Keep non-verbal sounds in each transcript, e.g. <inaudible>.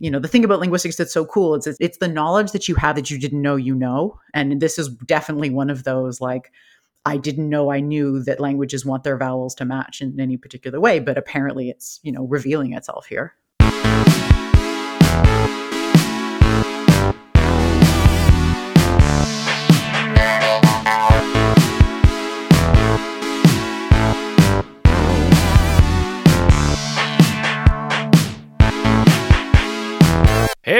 you know the thing about linguistics that's so cool is it's, it's the knowledge that you have that you didn't know you know. And this is definitely one of those like i didn't know i knew that languages want their vowels to match in any particular way but apparently it's you know revealing itself here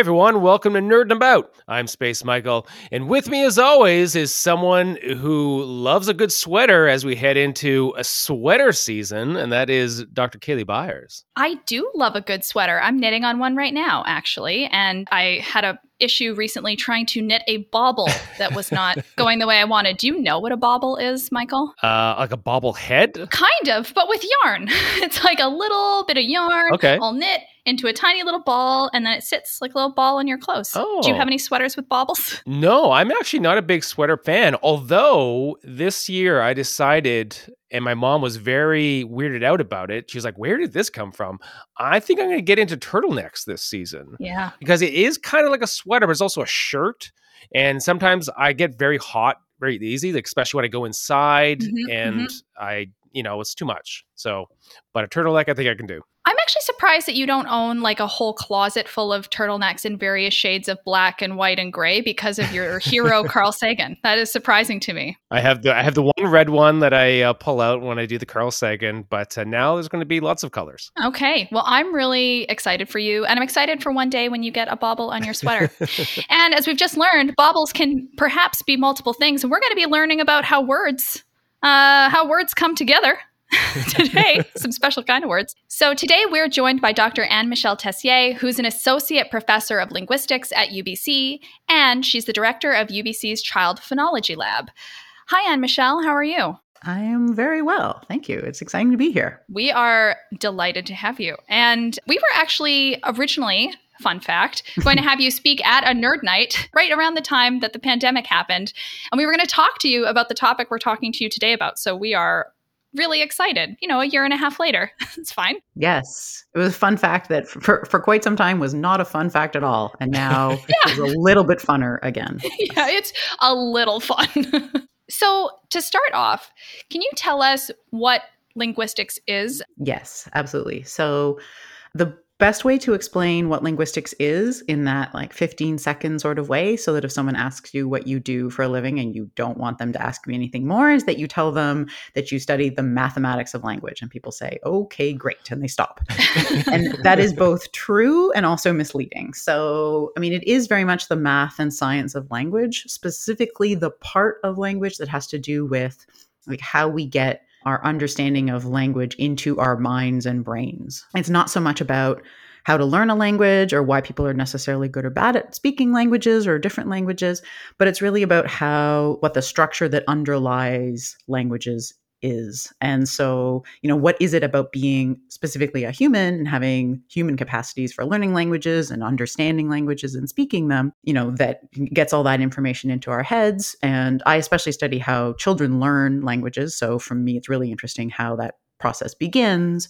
Hey everyone, welcome to Nerding About. I'm Space Michael, and with me as always is someone who loves a good sweater as we head into a sweater season, and that is Dr. Kaylee Byers. I do love a good sweater. I'm knitting on one right now, actually, and I had a issue recently trying to knit a bauble that was not <laughs> going the way I wanted. Do you know what a bauble is, Michael? Uh, like a bobble head? Kind of, but with yarn. <laughs> It's like a little bit of yarn Okay. all knit into a tiny little ball, and then it sits like a little ball on your clothes. Do you Oh. have any sweaters with baubles? <laughs> No, I'm actually not a big sweater fan. Although this year I decided, and my mom was very weirded out about it. She was like, Where did this come from? I think I'm going to get into turtlenecks this season. Yeah. because it is kind of like a sweater, but it's also a shirt. And sometimes I get very hot very easy, like especially when I go inside Mhm, and I, you know, it's too much. So, but a turtleneck, I think I can do. I'm actually surprised that you don't own like a whole closet full of turtlenecks in various shades of black and white and gray because of your <laughs> hero Carl Sagan. That is surprising to me. I have the I have the one red one that I uh, pull out when I do the Carl Sagan, but uh, now there's going to be lots of colors. Okay. Well, I'm really excited for you. And I'm excited for one day when you get a bauble on your sweater. <laughs> and as we've just learned, baubles can perhaps be multiple things. And we're going to be learning about how words, uh, how words come together. <laughs> today, some special kind of words. So, today we're joined by Dr. Anne Michelle Tessier, who's an associate professor of linguistics at UBC, and she's the director of UBC's Child Phonology Lab. Hi, Anne Michelle. How are you? i am very well thank you it's exciting to be here We are delighted to have you. And we were actually originally, fun fact, going to have you speak at a nerd night right around the time that the pandemic happened. And we were going to talk to you about the topic we're talking to you today about. So we are really excited. You know, a year and a half later. <laughs> it's fine. yes it was a fun fact that for, for quite some time was not a fun fact at all and now <laughs> it's a little bit funner again <laughs> yeah, it's a little fun. so to start off, can you tell us what linguistics is? Yes, absolutely. So the best way to explain what linguistics is in that like 15 second sort of way so that if someone asks you what you do for a living and you don't want them to ask you anything more is that you tell them that you study the mathematics of language and people say okay great and they stop <laughs> and that is both true and also misleading. So, I mean, it is very much the math and science of language, specifically the part of language that has to do with like how we get our understanding of language into our minds and brains. It's not so much about how to learn a language or why people are necessarily good or bad at speaking languages or different languages, but it's really about how what the structure that underlies languages is. And so, you know, what is it about being specifically a human and having human capacities for learning languages and understanding languages and speaking them, you know, that gets all that information into our heads. And I especially study how children learn languages. So for me, it's really interesting how that process begins.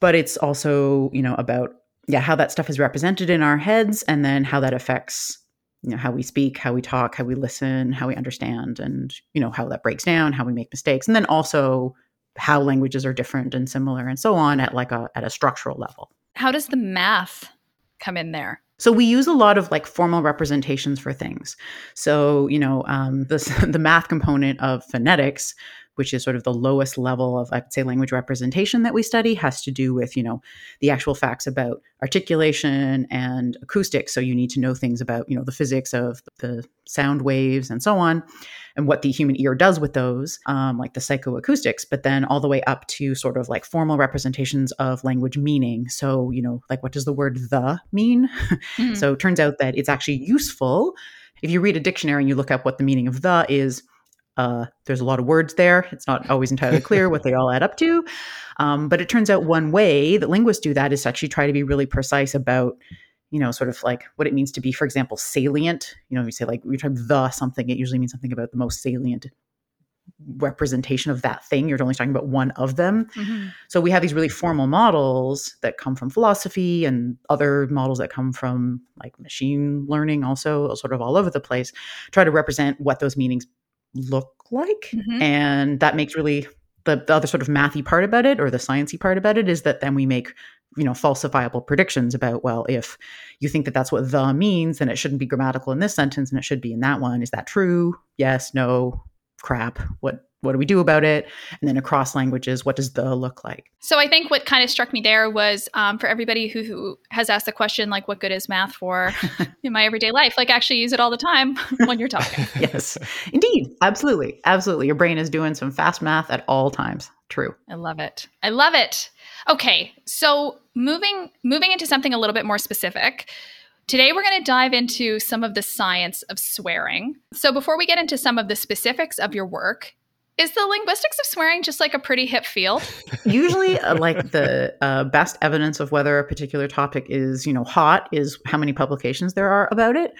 But it's also, you know, about yeah, how that stuff is represented in our heads and then how that affects you know how we speak how we talk how we listen how we understand and you know how that breaks down how we make mistakes and then also how languages are different and similar and so on at like a at a structural level How does the math come in there? so we use a lot of like formal representations for things so you know um, this, <laughs> the math component of phonetics which is sort of the lowest level of i'd say language representation that we study has to do with you know the actual facts about articulation and acoustics. So you need to know things about you know the physics of the sound waves and so on and what the human ear does with those um, like the psychoacoustics but then all the way up to sort of like formal representations of language meaning. So you know like what does the word the mean? Mhm. so it turns out that it's actually useful. If you read a dictionary and you look up what the meaning of the is uh, there's a lot of words there. It's not always entirely <laughs> clear what they all add up to. Um, but it turns out one way that linguists do that is to actually try to be really precise about, you know, sort of like what it means to be, for example, salient. You know, if you say like we try the something, it usually means something about the most salient representation of that thing. You're only talking about one of them. Mhm. So we have these really formal models that come from philosophy and other models that come from like machine learning, also sort of all over the place, try to represent what those meanings look like. Mhm. And that makes really the, the other sort of mathy part about it or the sciencey part about it is that then we make you know falsifiable predictions about well if you think that that's what the means then it shouldn't be grammatical in this sentence and it should be in that one is that true yes no crap what what do we do about it and then across languages what does the look like So I think what kind of struck me there was um, for everybody who, who has asked the question, like, what good is math for <laughs> in my everyday life? Like, actually use it all the time <laughs> when you're talking. <laughs> yes indeed absolutely absolutely your brain is doing some fast math at all times true I love it. I love it. Okay, so moving moving into something a little bit more specific. Today we're going to dive into some of the science of swearing. So before we get into some of the specifics of your work, is the linguistics of swearing just like a pretty hip field? <laughs> usually uh, like the uh, best evidence of whether a particular topic is you know hot is how many publications there are about it.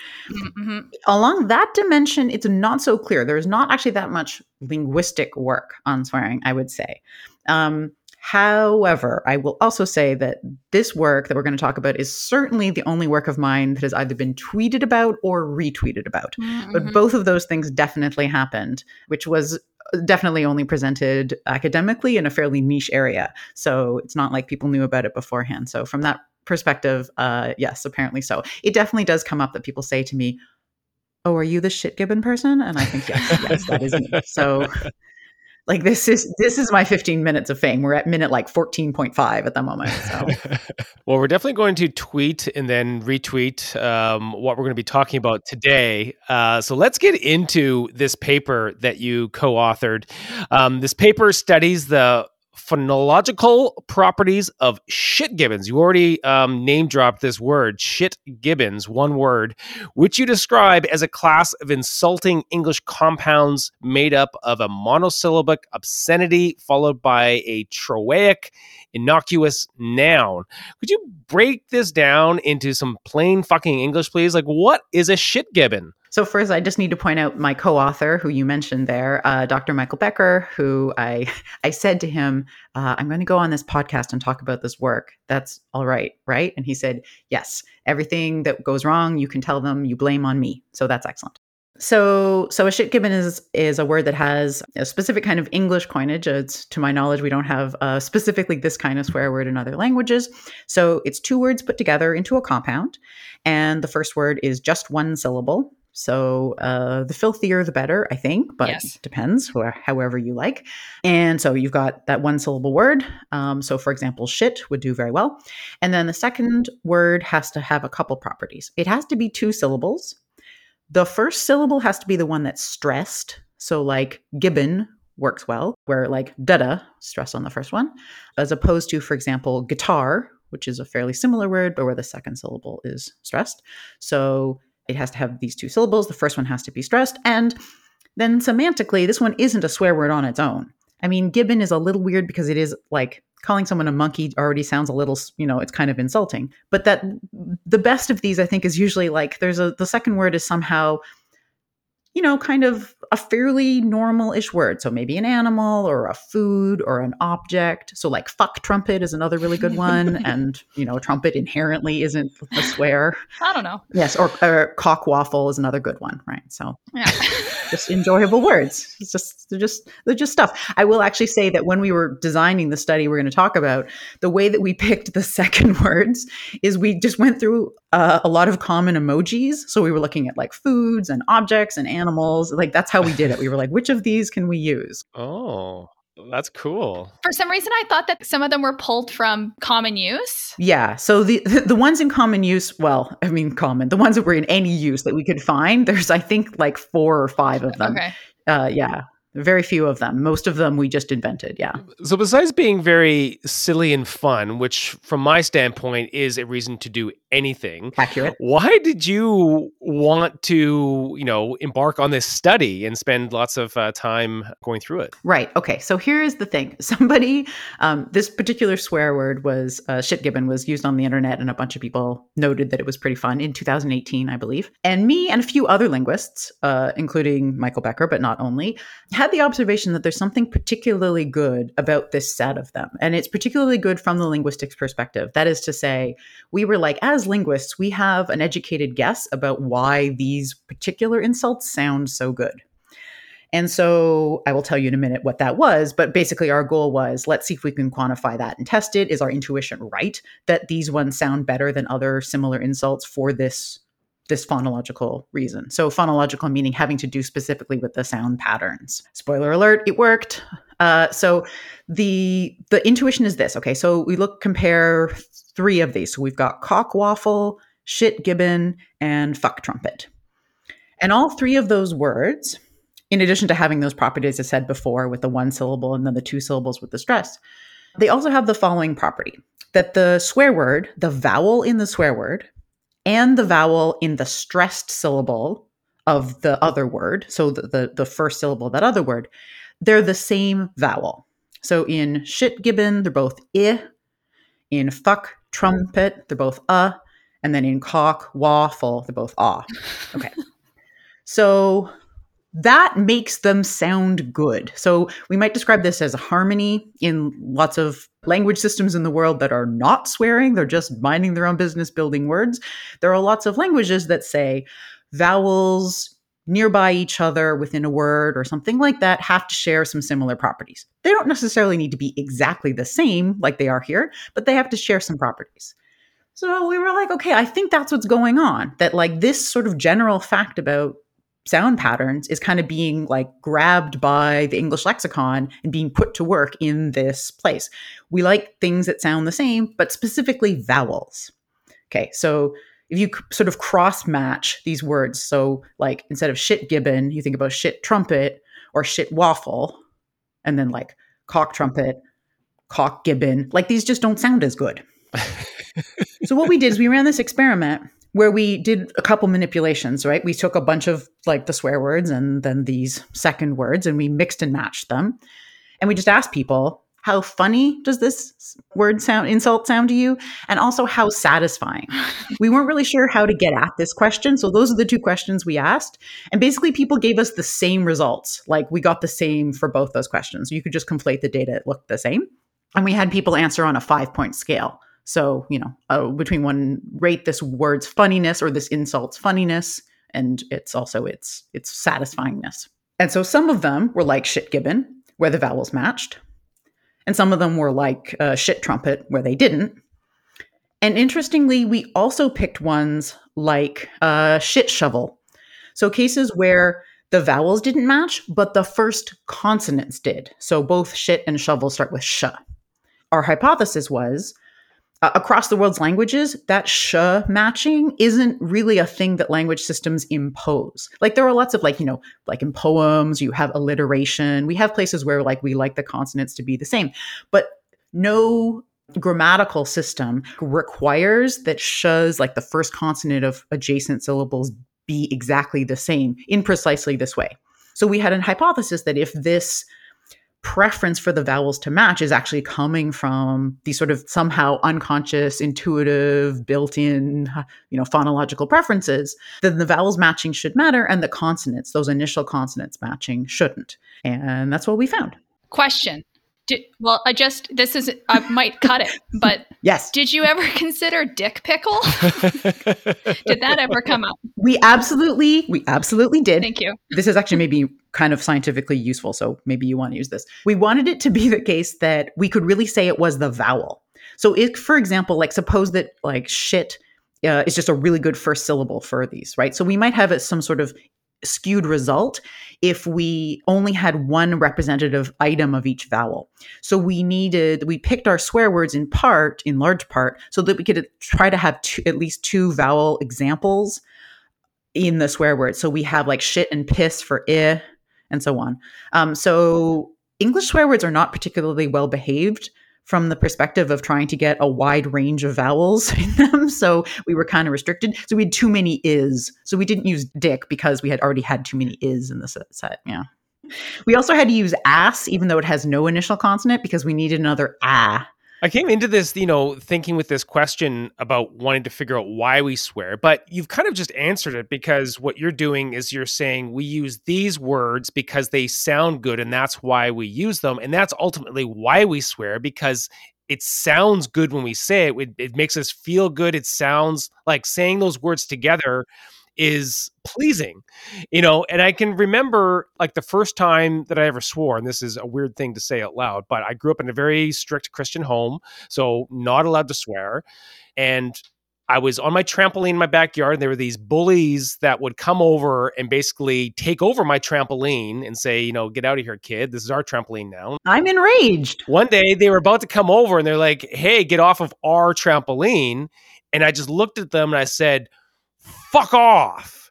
Hmm along that dimension it's not so clear. There's not actually that much linguistic work on swearing i would say. Um, however i will also say that this work that we're going to talk about is certainly the only work of mine that has either been tweeted about or retweeted about. But both of those things definitely happened which was definitely only presented academically in a fairly niche area. So it's not like people knew about it beforehand. So from that perspective uh yes apparently so. It definitely does come up that people say to me oh are you the shit gibbon person? And i think yes yes that is me. So <laughs> like this is this is my 15 minutes of fame we're at minute like 14.5 at the moment so <laughs> well, we're definitely going to tweet and then retweet um, what we're going to be talking about today. Uh, so let's get into this paper that you co authored. Um, this paper studies the phonological properties of shit gibbons. You already um, name dropped this word, shit gibbons, one word, which you describe as a class of insulting English compounds made up of a monosyllabic obscenity followed by a trochaic innocuous noun. Could you break this down into some plain fucking English, please? Like, what is a shit gibbon? So first, I just need to point out my co-author, who you mentioned there, uh, Dr. Michael Becker, who I I said to him, uh, "I'm going to go on this podcast and talk about this work. That's all right, right?" And he said, "Yes. Everything that goes wrong, you can tell them. You blame on me. So that's excellent." So, so a shit gibbon is is a word that has a specific kind of English coinage. It's to my knowledge, we don't have uh, specifically this kind of swear word in other languages. So it's two words put together into a compound, and the first word is just one syllable. So uh, the filthier, the better, I think, but Yes. it depends, wh- however you like. And so you've got that one syllable word. Um, so, for example, shit would do very well. And then the second word has to have a couple properties. It has to be two syllables. The first syllable has to be the one that's stressed. So, like gibbon works well, where like da stress on the first one, as opposed to, for example, guitar, which is a fairly similar word, but where the second syllable is stressed. So, it has to have these two syllables. The first one has to be stressed. And then semantically, this one isn't a swear word on its own. I mean, gibbon is a little weird because it is like calling someone a monkey already sounds a little, you know, it's kind of insulting. But that the best of these, I think, is usually like there's a the second word is somehow, you know, kind of a fairly normal-ish word. So maybe an animal or a food or an object. So like fuck trumpet is another really good one. <laughs> and, you know, trumpet inherently isn't a swear. I don't know. Yes, or, or cock waffle is another good one, right? So Yeah. <laughs> just enjoyable words. It's just they're just they're just stuff. I will actually say that when we were designing the study we're going to talk about, the way that we picked the <laughs> second words is we just went through uh, a lot of common emojis. So we were looking at like foods and objects and animals. Like that's how we did it. We were like, which of these can we use? <laughs> Oh, that's cool. For some reason, I thought that some of them were pulled from common use. Yeah. So the the ones in common use, well, I mean common, the ones that were in any use that we could find, there's I think like four or five of them. Okay. Uh, yeah. Very few of them. Most of them we just invented. Yeah. So, besides being very silly and fun, which from my standpoint is a reason to do anything, Accurate. why did you want to, you know, embark on this study and spend lots of uh, time going through it. Right. Okay. So here is the thing. <laughs> Somebody, um, this particular swear word was uh, shit gibbon was used on the internet, and a bunch of people noted that it was pretty fun in 2018, I believe. And me and a few other linguists, uh, including Michael Becker, but not only, had the observation that there's something particularly good about this set of them. And it's particularly good from the linguistics perspective. That is to say, we were like, as linguists, we have an educated guess about why these particular insults sound so good. And so I will tell you in a minute what that was. But basically, our goal was let's see if we can quantify that and test it. Is our intuition right that these ones sound better than other similar insults for this? This phonological reason. So, phonological meaning having to do specifically with the sound patterns. Spoiler alert, it worked. Uh, so, the the intuition is this. Okay, so we look compare three of these. So we've got cock waffle, shit gibbon, and fuck trumpet. And all three of those words, in addition to having those properties I said before with the one syllable and then the two syllables with the stress, they also have the following property that the swear word, the vowel in the swear word, and the vowel in the stressed syllable of the other word, so the, the, the first syllable of that other word, they're the same vowel. So in shit gibbon, they're both i. In fuck trumpet, they're both uh and then in cock, waffle, they're both ah. Okay. <laughs> so that makes them sound good. So we might describe this as a harmony in lots of language systems in the world that are not swearing, they're just minding their own business building words. There are lots of languages that say vowels nearby each other within a word or something like that have to share some similar properties. They don't necessarily need to be exactly the same like they are here, but they have to share some properties. So we were like, okay, I think that's what's going on. That like this sort of general fact about sound patterns is kind of being like grabbed by the English lexicon and being put to work in this place. We like things that sound the same, but specifically vowels. Okay, so if you sort of cross match these words, so like instead of shit gibbon, you think about shit trumpet or shit waffle, and then like cock trumpet, cock gibbon, like these just don't sound as good. <laughs> so what we did is we ran this experiment where we did a couple manipulations, right? We took a bunch of like the swear words and then these second words and we mixed and matched them. And we just asked people, how funny does this word sound insult sound to you? And also how satisfying? <laughs> We weren't really sure how to get at this question so those are the two questions we asked. And basically people gave us the same results. Like we got the same for both those questions. You could just conflate the data it looked the same. And we had people answer on a five point scale so, you know, uh, between one rate this word's funniness or this insult's funniness, and it's also its its satisfyingness. And so some of them were like shit gibbon, where the vowels matched, and some of them were like uh, shit trumpet, where they didn't. And interestingly, we also picked ones like uh, shit shovel. So cases where the vowels didn't match, but the first consonants did. So both shit and shovel start with sh. Our hypothesis was uh, across the world's languages, that sh matching isn't really a thing that language systems impose. Like there are lots of like, you know, like in poems, you have alliteration. We have places where like we like the consonants to be the same, but no grammatical system requires that sh's like the first consonant of adjacent syllables be exactly the same in precisely this way. So we had an hypothesis that if this preference for the vowels to match is actually coming from these sort of somehow unconscious, intuitive, built-in, you know, phonological preferences, then the vowels matching should matter and the consonants, those initial consonants matching shouldn't. And that's what we found. Question. Did, well, I just this is I might cut it, but <laughs> yes. Did you ever <laughs> consider dick pickle? <laughs> did that ever come up? We absolutely, we absolutely did. Thank you. This is actually maybe kind of scientifically useful, so maybe you want to use this. We wanted it to be the case that we could really say it was the vowel. So, if, for example, like suppose that like shit uh, is just a really good first syllable for these, right? So we might have some sort of skewed result if we only had one representative item of each vowel. So we needed, we picked our swear words in part, in large part, so that we could try to have two, at least two vowel examples in the swear word. So we have like shit and piss for i and so on. Um, so English swear words are not particularly well behaved from the perspective of trying to get a wide range of vowels <laughs> in them. So we were kind of restricted. So we had too many is. So we didn't use dick because we had already had too many is in the set. Yeah. We also had to use ass, even though it has no initial consonant, because we needed another ah I came into this, you know, thinking with this question about wanting to figure out why we swear, but you've kind of just answered it because what you're doing is you're saying we use these words because they sound good and that's why we use them. And that's ultimately why we swear because it sounds good when we say it. It, it makes us feel good. It sounds like saying those words together is pleasing you know and i can remember like the first time that i ever swore and this is a weird thing to say out loud but i grew up in a very strict christian home so not allowed to swear and I was on my trampoline in my backyard, and there were these bullies that would come over and basically take over my trampoline and say, you know, get out of here, kid. This is our trampoline now. I'm enraged. One day they were about to come over and they're like, hey, get off of our trampoline. And I just looked at them and I said, fuck off.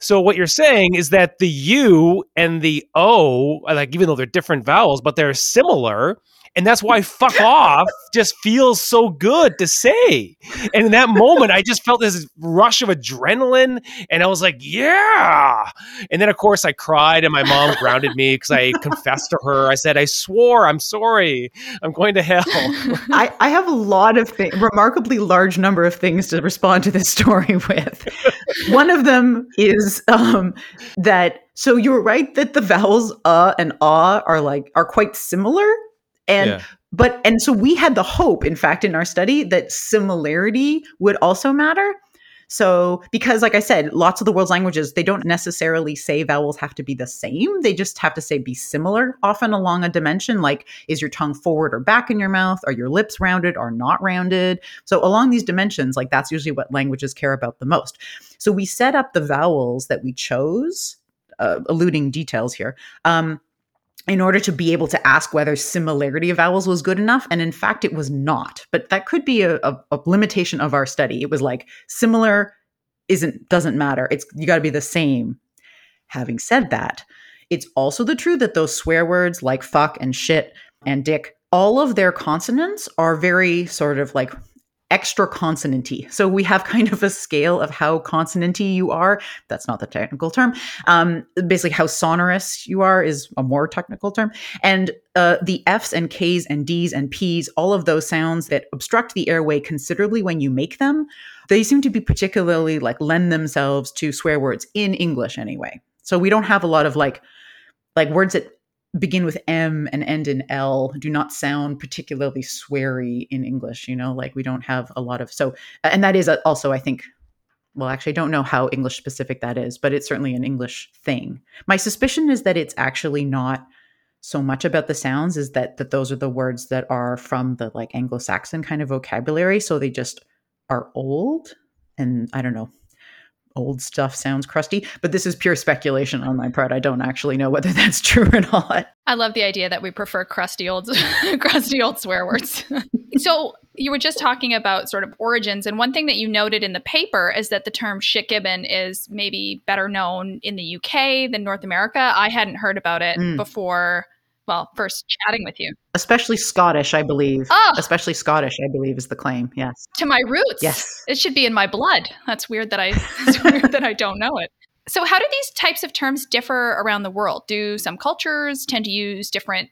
So what you're saying is that the U and the O, like even though they're different vowels, but they're similar, and that's why fuck off just feels so good to say. And in that moment, I just felt this rush of adrenaline. And I was like, yeah. And then, of course, I cried and my mom grounded me because I confessed to her. I said, I swore, I'm sorry. I'm going to hell. I, I have a lot of things, remarkably large number of things to respond to this story <laughs> with. One of them is um, that so you're right that the vowels uh and ah are like are quite similar and yeah. but and so we had the hope, in fact, in our study that similarity would also matter. So, because like I said, lots of the world's languages, they don't necessarily say vowels have to be the same. They just have to say be similar, often along a dimension like is your tongue forward or back in your mouth? Are your lips rounded or not rounded? So, along these dimensions, like that's usually what languages care about the most. So, we set up the vowels that we chose, uh, alluding details here. Um, in order to be able to ask whether similarity of vowels was good enough. And in fact, it was not. But that could be a, a, a limitation of our study. It was like similar isn't doesn't matter. It's you got to be the same. Having said that, it's also the truth that those swear words like fuck and shit and dick, all of their consonants are very sort of like extra consonanty. So we have kind of a scale of how consonanty you are. That's not the technical term. Um, basically, how sonorous you are is a more technical term. And uh, the F's and K's and D's and P's, all of those sounds that obstruct the airway considerably when you make them, they seem to be particularly like lend themselves to swear words in English anyway. So we don't have a lot of like like words that begin with M and end in L do not sound particularly sweary in English. You know, like we don't have a lot of so, and that is also, I think, well, actually, I don't know how English specific that is, but it's certainly an English thing. My suspicion is that it's actually not so much about the sounds is that that those are the words that are from the like Anglo-Saxon kind of vocabulary, so they just are old and I don't know old stuff sounds crusty, but this is pure speculation on my part. I don't actually know whether <laughs> that's true or not. I love the idea that we prefer crusty old <laughs> crusty old swear words. <laughs> so you were just talking about sort of origins, and one thing that you noted in the paper is that the term "shit shitgibbon is maybe better known in the UK than North America. I hadn't heard about it mm. before well, first chatting with you. Especially Scottish, I believe. Oh. Especially Scottish, I believe, is the claim. Yes. To my roots. Yes. It should be in my blood. That's weird that I <laughs> weird that I don't know it. So how do these types of terms differ around the world? Do some cultures tend to use different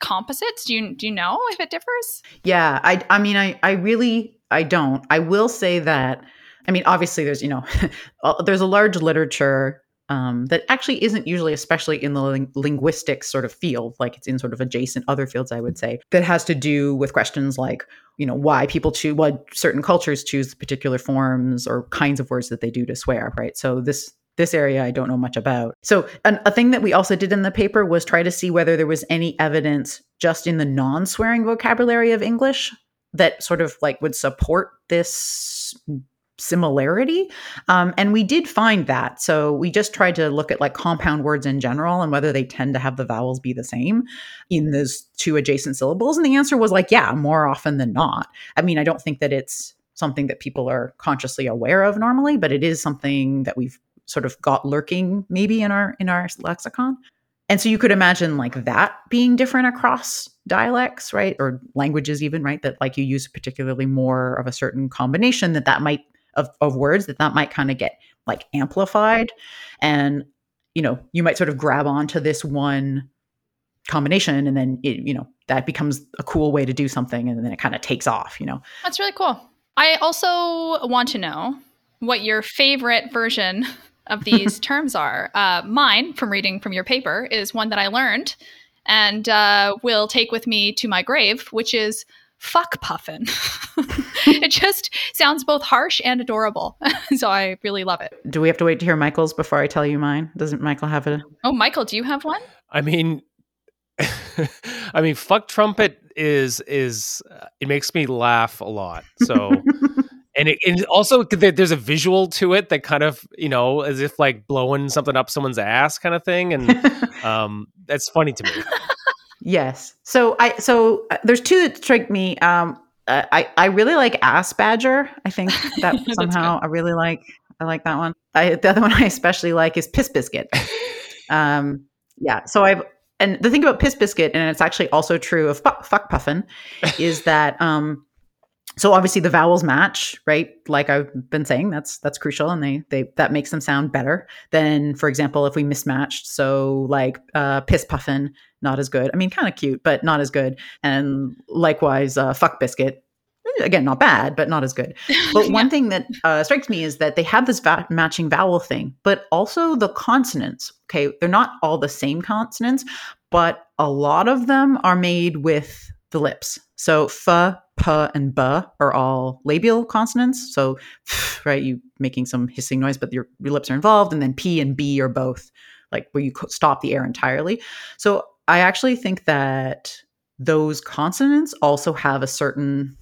composites? Do you do you know if it differs? Yeah, I I mean I I really I don't. I will say that I mean obviously there's you know <laughs> there's a large literature um, that actually isn't usually, especially in the ling- linguistics sort of field, like it's in sort of adjacent other fields, I would say, that has to do with questions like, you know, why people choose, why certain cultures choose particular forms or kinds of words that they do to swear, right? So this this area I don't know much about. So an, a thing that we also did in the paper was try to see whether there was any evidence just in the non-swearing vocabulary of English that sort of like would support this similarity. Um, and we did find that. So we just tried to look at like compound words in general and whether they tend to have the vowels be the same in those two adjacent syllables. And the answer was like, yeah, more often than not. I mean, I don't think that it's something that people are consciously aware of normally, but it is something that we've sort of got lurking maybe in our in our lexicon. and so you could imagine like that being different across dialects right or languages even right that like you use particularly more of a certain combination that that might of, of words that that might kind of get like amplified. And you know you might sort of grab onto this one combination and then it, you know that becomes a cool way to do something and then it kind of takes off you know? That's really cool. I also want to know what your favorite version of these <laughs> terms are. Uh, mine from reading from your paper is one that i learned and uh, will take with me to my grave which is fuck puffin. <laughs> It just sounds both harsh and adorable. <laughs> So i really love it. Do we have to wait to hear michael's before i tell you mine? Doesn't michael have a oh michael do you have one? I mean <laughs> I mean, fuck trumpet is is uh, it makes me laugh a lot. So, and it and also there's a visual to it that kind of you know as if like blowing something up someone's ass kind of thing, and um, that's funny to me. Yes. So I so uh, there's two that strike me. Um, uh, I I really like ass badger. I think <laughs> that somehow I really like I like that one. I, the other one <laughs> I especially like is piss biscuit. <laughs> Um, yeah. So I've and the thing about piss biscuit, and it's actually also true of fuck, fuck puffin, is that um, so obviously the vowels match, right? Like I've been saying, that's that's crucial, and they they that makes them sound better than, for example, if we mismatched. So like uh, piss puffin, not as good. I mean, kind of cute, but not as good. And likewise, uh, fuck biscuit, again not bad but not as good <laughs> but yeah. one thing that uh, strikes me is that they have this va- matching vowel thing but also the consonants okay they're not all the same consonants but a lot of them are made with the lips so f p and b are all labial consonants so <sniffs> right you making some hissing noise but your, your lips are involved and then p and b are both like where you stop the air entirely so i actually think that those consonants also have a certain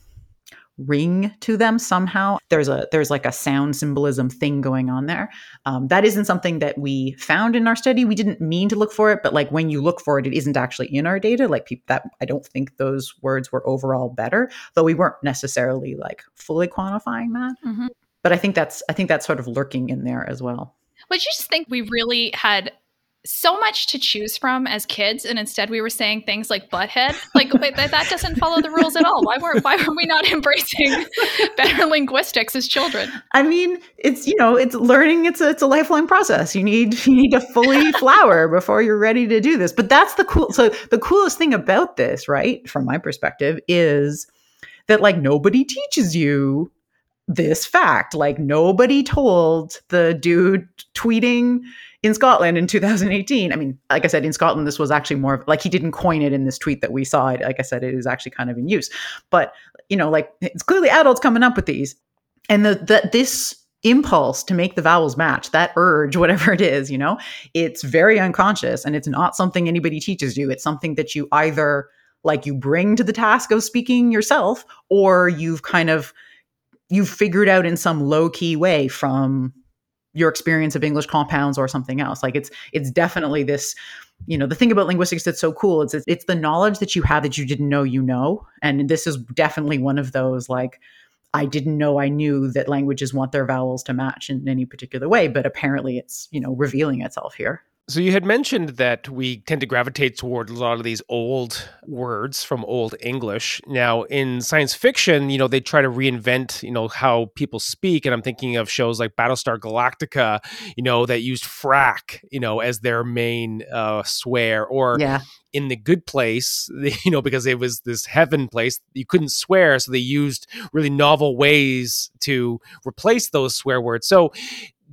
ring to them somehow. There's a there's like a sound symbolism thing going on there. Um, that isn't something that we found in our study. We didn't mean to look for it but like when you look for it it isn't actually in our data. Like people that i don't think those words were overall better though we weren't necessarily like fully quantifying that. Mm-hmm. but i think that's i think that's sort of lurking in there as well. Would you just think we really had so much to choose from as kids, and instead we were saying things like butthead. Like that, that doesn't follow the rules at all. Why weren't why were we not <laughs> embracing better linguistics as children? I mean, it's you know, it's learning. It's a it's a lifelong process. You need you need to fully <laughs> flower before you're ready to do this. But that's the cool. So the coolest thing about this, right, from my perspective, is that like nobody teaches you this fact. Like nobody told the dude tweeting in Scotland in 2018. I mean, like I said, in Scotland, this was actually more of, like he didn't coin it in this tweet that we saw. It, like I said, it is actually kind of in use. But you know, like it's clearly adults coming up with these, and the, the this impulse to make the vowels match that urge <laughs> whatever it is you know it's very unconscious and it's not something anybody teaches you it's something that you either like you bring to the task of speaking yourself or you've kind of you've figured out in some low key way from your experience of English compounds or something else. Like it's it's definitely this, you know, the thing about linguistics that's so cool is it's, it's the knowledge that you have that you didn't know you know, and this is definitely one of those like. I didn't know I knew that languages want their vowels to match in any particular way, but apparently it's, you know, revealing itself here. So you had mentioned that we tend to gravitate toward a lot of these old words from old English. Now in science fiction, you know, they try to reinvent, you know, how people speak and I'm thinking of shows like Battlestar Galactica, you know, that used frack, you know, as their main uh, swear or yeah. in the good place, <laughs> you know, because it was this heaven place, you couldn't swear, so they used really novel ways to replace those swear words. So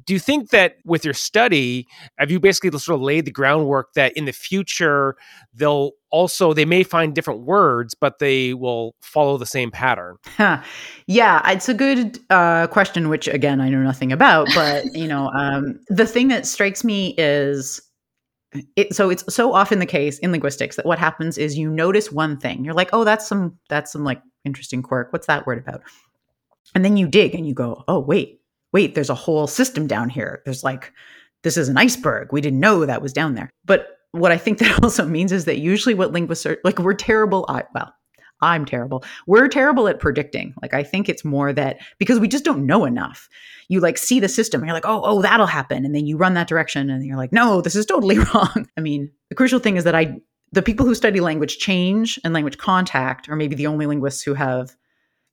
do you think that with your study have you basically sort of laid the groundwork that in the future they'll also they may find different words but they will follow the same pattern? Huh. yeah it's a good uh, question which again i know nothing about but <laughs> you know um, the thing that strikes me is it, so it's so often the case in linguistics that what happens is you notice one thing. You're like oh that's some that's some like interesting quirk. What's that word about? And then you dig and you go oh wait wait, there's a whole system down here. There's like, this is an iceberg. We didn't know that was down there. But what I think <laughs> that also means is that usually what linguists are like, we're terrible. I, well, I'm terrible. We're terrible at predicting. Like I think it's more that because we just don't know enough. You like see the system and you're like, oh, oh, that'll happen. And then you run that direction and you're like, no, this is totally <laughs> wrong. I mean, the crucial thing is that I the people who study language change and language contact are maybe the only linguists who have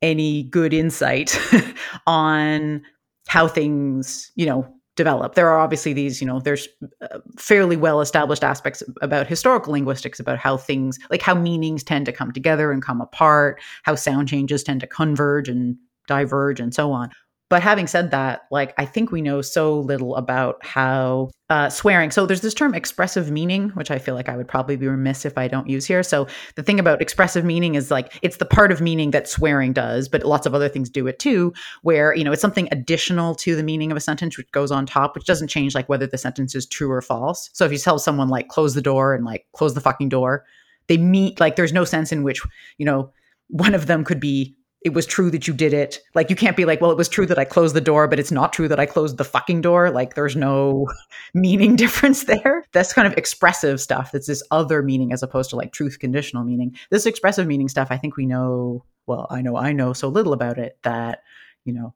any good insight <laughs> on how things, you know, develop. There are obviously these, you know, there's uh, fairly well established aspects about historical linguistics about how things, like how meanings tend to come together and come apart, how sound changes tend to converge and diverge, and so on. But having said that, like I think we know so little about how uh, swearing. So there's this term expressive meaning, which I feel like I would probably be remiss if I don't use here. So the thing about expressive meaning is like it's the part of meaning that swearing does, but lots of other things do it too. Where you know it's something additional to the meaning of a sentence, which goes on top, which doesn't change like whether the sentence is true or false. So if you tell someone like close the door and like close the fucking door, they meet like there's no sense in which you know one of them could be it was true that you did it. Like you can't be like, well, it was true that I closed the door, but it's not true that I closed the fucking door. Like there's no <laughs> meaning <laughs> difference there. That's kind of expressive stuff. That's this other meaning as opposed to like truth conditional meaning. This expressive meaning stuff, I think we know, well, I know I know so little about it that, you know,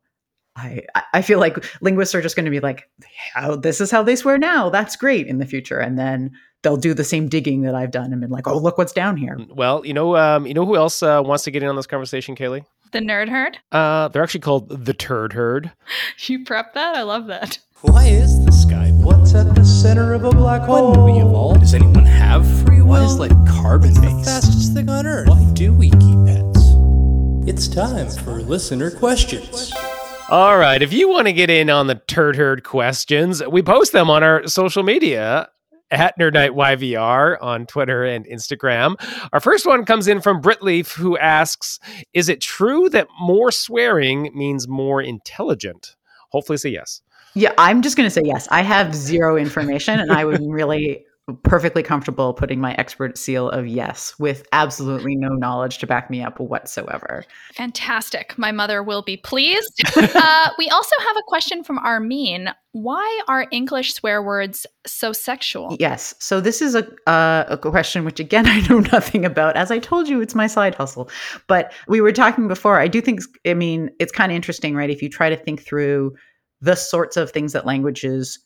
I I feel like linguists are just going to be like, how this is how they swear now. That's great in the future. And then they'll do the same digging that I've done and been like, oh, look what's down here. Well, you know, um, you know who else uh, wants to get in on this conversation, Kaylee? The nerd herd? Uh, they're actually called the Turd Herd. <laughs> You prep that? I love that. Why is the sky blue? What's at the center of a black hole? When we evolve, does anyone have free will? Why is like carbon What's the based? fastest thing on Earth? Why do we keep pets? It's time for listener questions. All right. If you want to get in on the Turd Herd questions, we post them on our social media at Nerd Night YVR on Twitter and Instagram. Our first one comes in from Britleaf, who asks Is it true that more swearing means more intelligent? Hopefully, say yes. Yeah, I'm just going to say yes. I have zero information, and I would really perfectly comfortable putting my expert seal of yes with absolutely no knowledge to back me up whatsoever. Fantastic. My mother will be pleased. <laughs> uh, we also have a question from Armin. Why are English swear words so sexual? Yes. So this is a uh, a question which again <laughs> I know nothing about. As I told you, it's my side hustle. But we were talking before. I do think. I mean, it's kind of interesting, right? If you try to think through the sorts of things that languages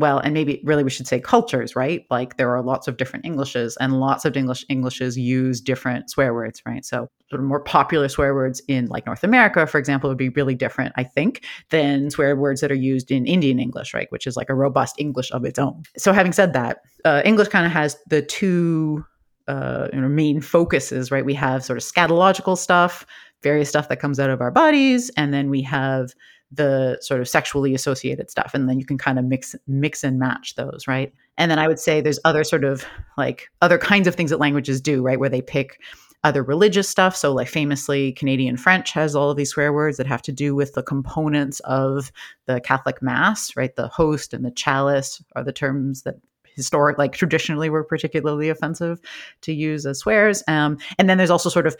well, and maybe really we should say cultures, right? Like there are lots of different Englishes, and lots of English Englishes use different swear words, right? So sort of more popular swear words in like North America, for example, would be really different, I think, than swear words that are used in Indian English, right? Which is like a robust English of its own. So having said that, uh, English kind of has the two uh, main focuses, right? We have sort of scatological stuff, various stuff that comes out of our bodies, and then we have the sort of sexually associated stuff and then you can kind of mix mix and match those right? And then i would say there's other sort of like other kinds of things that languages do right? Where they pick other religious stuff. So like famously canadian french has all of these swear words that have to do with the components of the catholic mass right? The host and the chalice are the terms that historic like traditionally were particularly offensive to use as swears. Um, and then there's also sort of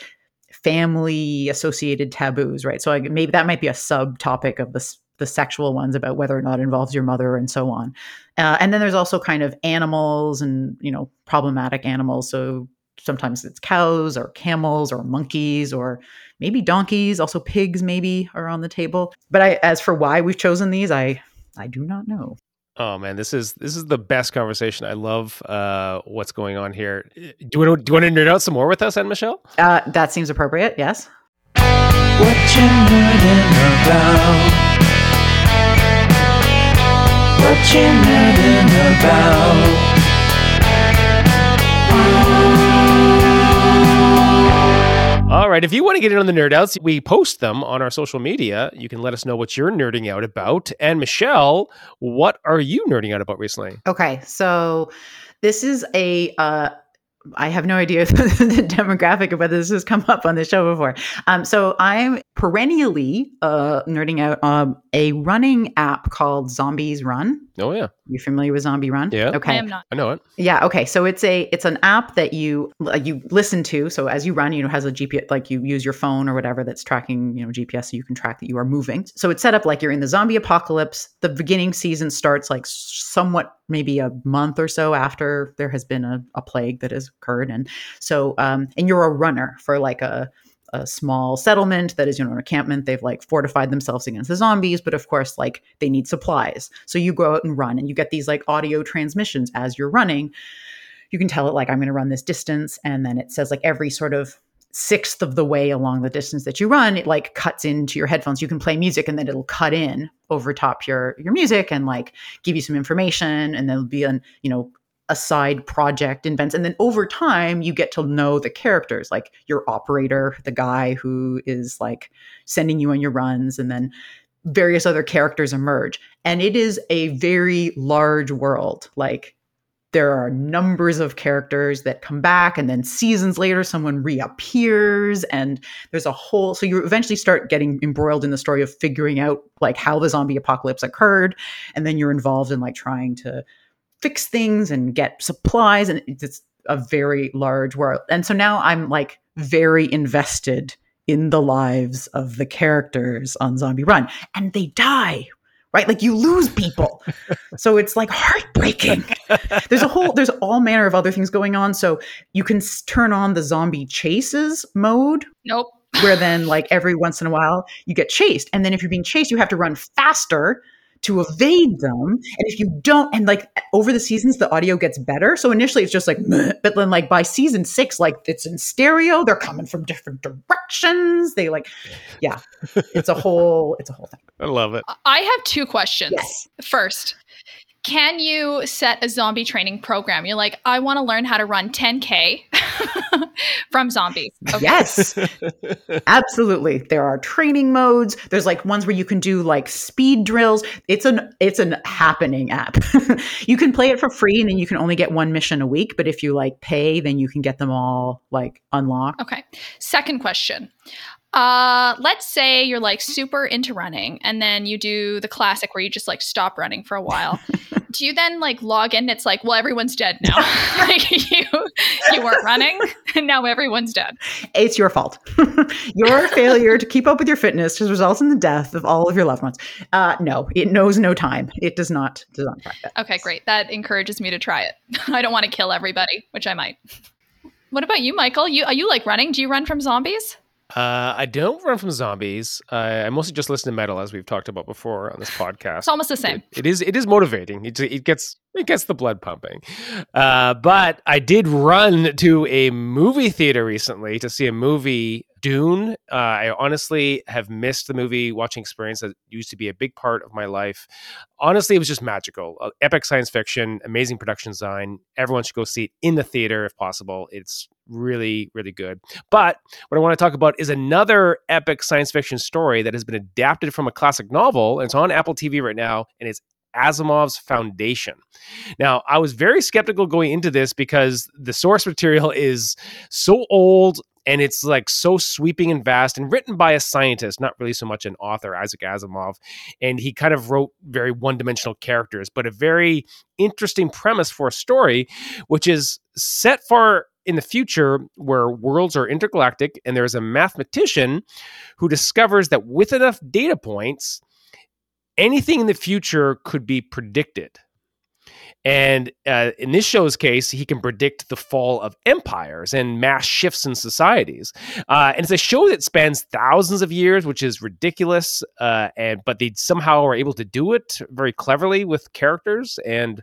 family associated taboos, right? So I, maybe that might be a subtopic of the the sexual ones about whether or not involves your mother and so on. Uh, and then there's also kind of animals and you know problematic animals. So sometimes it's cows or camels or monkeys or maybe donkeys. Also pigs maybe are on the table. But I, as for why we've chosen these, I I do not know. Oh man, this is this is the best conversation. I love uh, what's going on here. Do you want to, do you want to nerd out some more with us, Anne Michelle? Uh, that seems appropriate. Yes. What you nerding about? What you nerding about? All right. If you want to get in on the nerd outs, we post them on our social media. You can let us know what you're nerding out about. Anne Michelle, what are you nerding out about recently? Okay, so this is a. Uh, I have no idea <laughs> the demographic of whether this has come up on the show before. Um, so I'm perennially uh, nerding out um, a running app called Zombies Run. Oh yeah, You familiar with Zombie Run? Yeah. Okay. I am not. I know it. Yeah. Okay. So it's a it's an app that you you listen to. So as you run, you know, has a GPS like you use your phone or whatever that's tracking you know GPS so you can track that you are moving. So it's set up like you're in the zombie apocalypse. The beginning season starts like somewhat maybe a month or so after there has been a, a plague that has occurred. And so, um, and you're a runner for like a, a small settlement that is, you know, an encampment. They've like fortified themselves against the zombies, but of course, like they need supplies. So you go out and run and you get these like audio transmissions as you're running. You can tell it like, I'm going to run this distance. And then it says like every sort of sixth of the way along the distance that you run, it like cuts into your headphones. You can play music and then it'll cut in over top your your music and like give you some information and there'll be an, you know, a side project invents and then over time you get to know the characters like your operator the guy who is like sending you on your runs and then various other characters emerge. And it is a very large world. Like there are numbers of characters that come back and then seasons later someone reappears and there's a whole so you eventually start getting embroiled in the story of figuring out like how the zombie apocalypse occurred and then you're involved in like trying to fix things and get supplies and it's a very large world. And so now i'm like very invested in the lives of the characters on zombie run and they die right? Like you lose people. <laughs> So it's like heartbreaking. There's a whole there's all manner of other things going on. So you can s- turn on the zombie chases mode Nope. where then like every once in a while you get chased. And then if you're being chased you have to run faster to evade them. And if you don't and like over the seasons the audio gets better. So initially it's just like "Meh," but then like by season six like it's in stereo. They're coming from different directions. They like yeah it's a whole it's a whole thing. I love it. I have two questions. yes. First, can you set a zombie training program? You're like, I want to learn how to run 10K <laughs> from zombies. Okay. yes <laughs> absolutely there are training modes there's like ones where you can do like speed drills it's an it's an happening app <laughs> you can play it for free and then you can only get one mission a week but if you like pay then you can get them all like unlocked Okay. Second question. Uh, let's say you're like super into running and then you do the classic where you just like stop running for a while. <laughs> do you then like log in? It's like, well, everyone's dead <laughs> now. <laughs> like you, you weren't running and now everyone's dead. it's your fault your failure to keep up with your fitness just results in the death of all of your loved ones uh no it knows no time it does not does not track that Okay, great. That encourages me to try it. I don't want to kill everybody, which I might. What about you, Michael? You are you like running? Do you run from zombies? Uh, I don't run from zombies. Uh, I mostly just listen to metal, as we've talked about before on this podcast. It's almost the same. It- it is. It is motivating. It, it gets. It gets the blood pumping. Uh, but I did run to a movie theater recently to see a movie, Dune. Uh, I honestly have missed the movie watching experience that used to be a big part of my life. Honestly, it was just magical. Uh, epic science fiction, amazing production design. Everyone should go see it in the theater if possible. It's really, really good. But what I want to talk about is another epic science fiction story that has been adapted from a classic novel. And it's on Apple TV right now, and it's Asimov's Foundation. Now, I was very skeptical going into this because the source material is so old and it's like so sweeping and vast and written by a scientist, not really so much an author, Isaac Asimov. And he kind of wrote very one dimensional characters, but a very interesting premise for a story, which is set far in the future where worlds are intergalactic and there's a mathematician who discovers that with enough data points, anything in the future could be predicted. And uh, in this show's case, he can predict the fall of empires and mass shifts in societies. Uh, and it's a show that spans thousands of years, which is ridiculous. Uh, and but they somehow are able to do it very cleverly with characters. And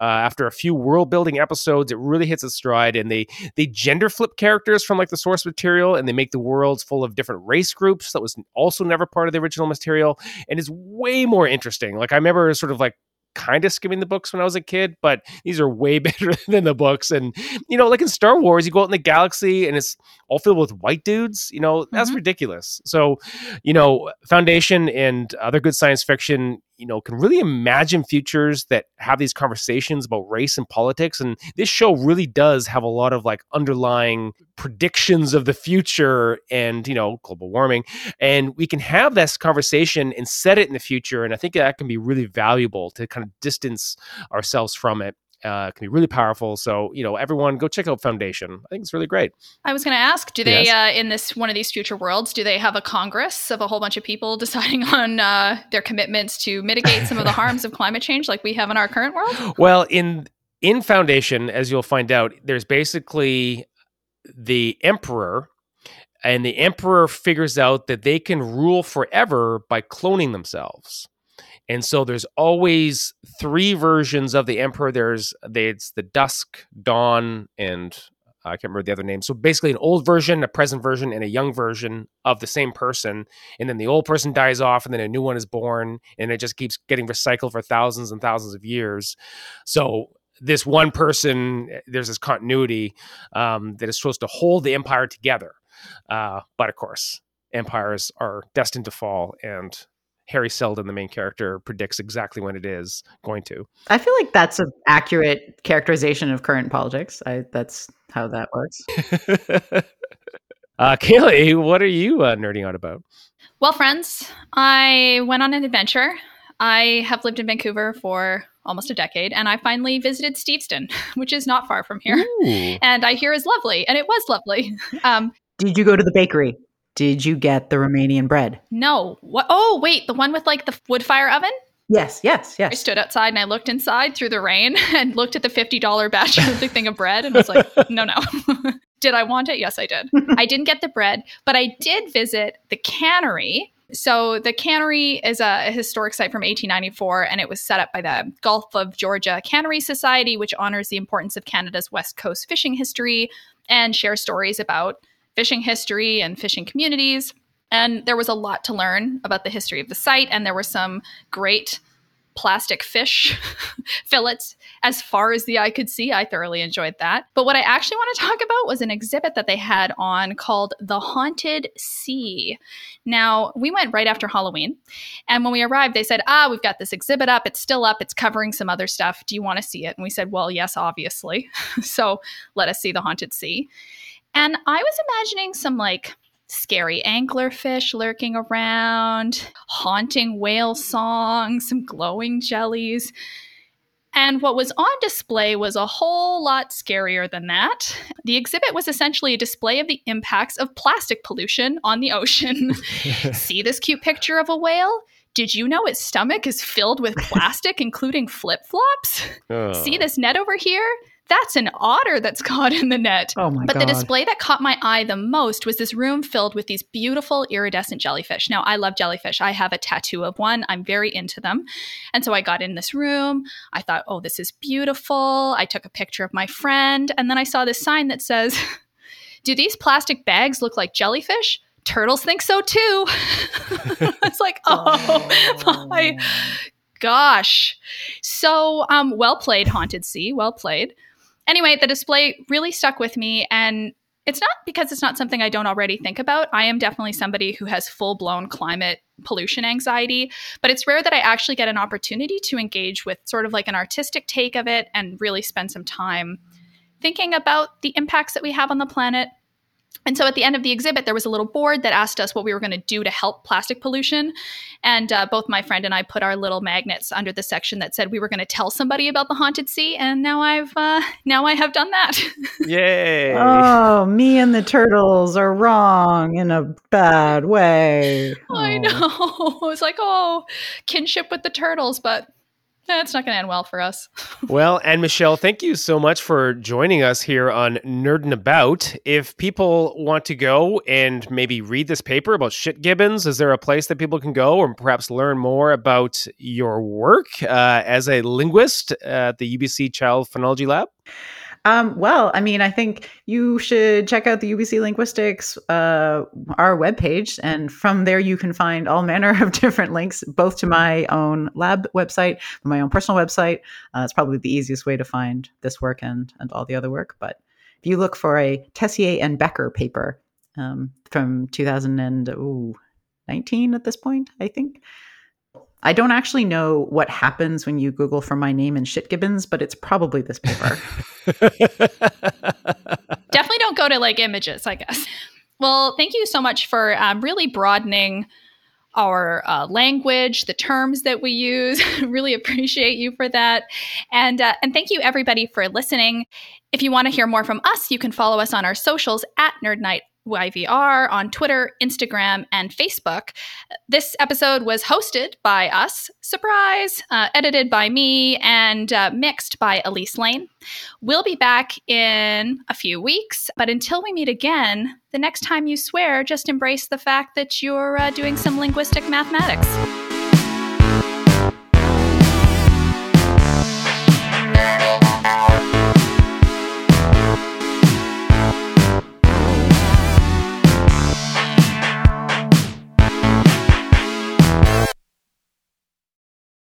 uh, after a few world building episodes, it really hits its stride. And they they gender flip characters from like the source material, and they make the worlds full of different race groups that was also never part of the original material, and is way more interesting. Like I remember sort of like kind of skimming the books when I was a kid, but these are way <laughs> better than the books. And you know, like in Star Wars, you go out in the galaxy and it's all filled with white dudes. You know, that's Mhm. ridiculous. So, you know, Foundation and other good science fiction, you know, can really imagine futures that have these conversations about race and politics. And this show really does have a lot of like underlying predictions of the future and you know global warming. And we can have this conversation and set it in the future. And i think that can be really valuable to kind of distance ourselves from it Uh, it can be really powerful. So, you know, everyone go check out Foundation. I think it's really great. I was going to ask, do they, Yes. uh, in this one of these future worlds, do they have a congress of a whole bunch of people <laughs> deciding on uh, their commitments to mitigate some of the harms of climate change, like we have in our current world? <laughs> Well, in in Foundation, as you'll find out, there's basically the emperor, and the emperor figures out that they can rule forever by cloning themselves. And so there's always three versions of the emperor. There's it's the dusk, dawn, and I can't remember the other name. So basically, an old version, a present version, and a young version of the same person. And then the old person dies off, and then a new one is born, and it just keeps getting recycled for thousands and thousands of years. So this one person, there's this continuity um, that is supposed to hold the empire together. Uh, but of course, empires are destined to fall, and Hari Seldon, the main character, predicts exactly when it is going to. I feel like that's an accurate characterization of current politics. I, that's how that works. <laughs> uh, Kaylee, what are you uh, nerding out about? Well, friends, I went on an adventure. I have lived in Vancouver for almost a decade, and I finally visited Steveston, <laughs> which is not far from here. Ooh. And I hear is lovely, and it was lovely. <laughs> Um, Did you go to the bakery? Did you get the Romanian bread? no, what? Oh, wait, the one with like the wood fire oven. Yes, yes, yes. I stood outside and I looked inside through the rain <laughs> and looked at the $50 batch of the thing of bread and I was like, <laughs> no, no. <laughs> did I want it? Yes, I did. I didn't get the bread, but I did visit the cannery. So the cannery is a, a historic site from 1894 and it was set up by the Gulf of Georgia Cannery Society, which honors the importance of Canada's West Coast fishing history and shares stories about fishing history and fishing communities. And there was a lot to learn about the history of the site, and there were some great plastic fish <laughs> fillets as far as the eye could see. I thoroughly enjoyed that. But what I actually want to talk about was an exhibit that they had on called The Haunted Sea. Now, we went right after Halloween, and when we arrived, they said, Ah, we've got this exhibit up. It's still up. It's covering some other stuff. Do you want to see it? And we said, Well, yes, obviously. <laughs> so let us see The Haunted Sea. And I was imagining some like scary anglerfish lurking around, haunting whale songs, some glowing jellies. And what was on display was a whole lot scarier than that. The exhibit was essentially a display of the impacts of plastic pollution on the ocean. <laughs> <laughs> See this cute picture of a whale? Did you know its stomach is filled with <laughs> plastic, including flip flops? Oh. See this net over here? That's an otter that's <laughs> caught in the net. Oh my god. but god. the display that caught my eye the most was this room filled with these beautiful iridescent jellyfish. Now, I love jellyfish. I have a tattoo of one. I'm very into them. And so I got in this room. I thought, oh, this is beautiful. I took a picture of my friend. And then I saw this sign that says, <laughs> Do these plastic bags look like jellyfish? Turtles think so too. <laughs> it's like, oh, my gosh. So, um, well played, Haunted Sea. Well played. Anyway, the display really stuck with me, and it's not because it's not something I don't already think about. I am definitely somebody who has full blown climate pollution anxiety, but it's rare that I actually get an opportunity to engage with sort of like an artistic take of it and really spend some time thinking about the impacts that we have on the planet. And so at the end of the exhibit, there was a little board that asked us what we were going to do to help plastic pollution. And uh, both my friend and I put our little magnets under the section that said we were going to tell somebody about the haunted sea. And now I've uh, now I have done that. <laughs> Yay! Oh, me and the turtles are wrong in a bad way. I Oh. know. <laughs> I was like, oh, kinship with the turtles, but eh, it's not going to end well for us. <laughs> Well, Anne Michelle, thank you so much for joining us here on Nerdin' About. If people want to go and maybe read this paper about shit gibbons, is there a place that people can go or perhaps learn more about your work uh, as a linguist at the UBC Child Phonology Lab? Um, well, I mean, I think you should check out the UBC Linguistics, uh, our webpage, and from there you can find all manner <laughs> of different links, both to my own lab website, my own personal website. Uh, it's probably the easiest way to find this work and and all the other work. But if you look for a Tessier and Becker paper um, from 2019 at this point, I think. I don't actually know what happens when you Google for my name and shit gibbons, but it's probably this paper. <laughs> Definitely don't go to like images, I guess. <laughs> Well, thank you so much for um, really broadening our uh, language, the terms that we use. <laughs> really appreciate you for that. And, uh, and thank you, everybody, for listening. If you want to hear more from us, you can follow us on our socials at Nerd Night YVR on Twitter, Instagram, and Facebook. This episode was hosted by us, surprise, uh, edited by me, and uh, mixed by Elise Lane. We'll be back in a few weeks, but until we meet again, the next time you swear, just embrace the fact that you're uh, doing some linguistic mathematics.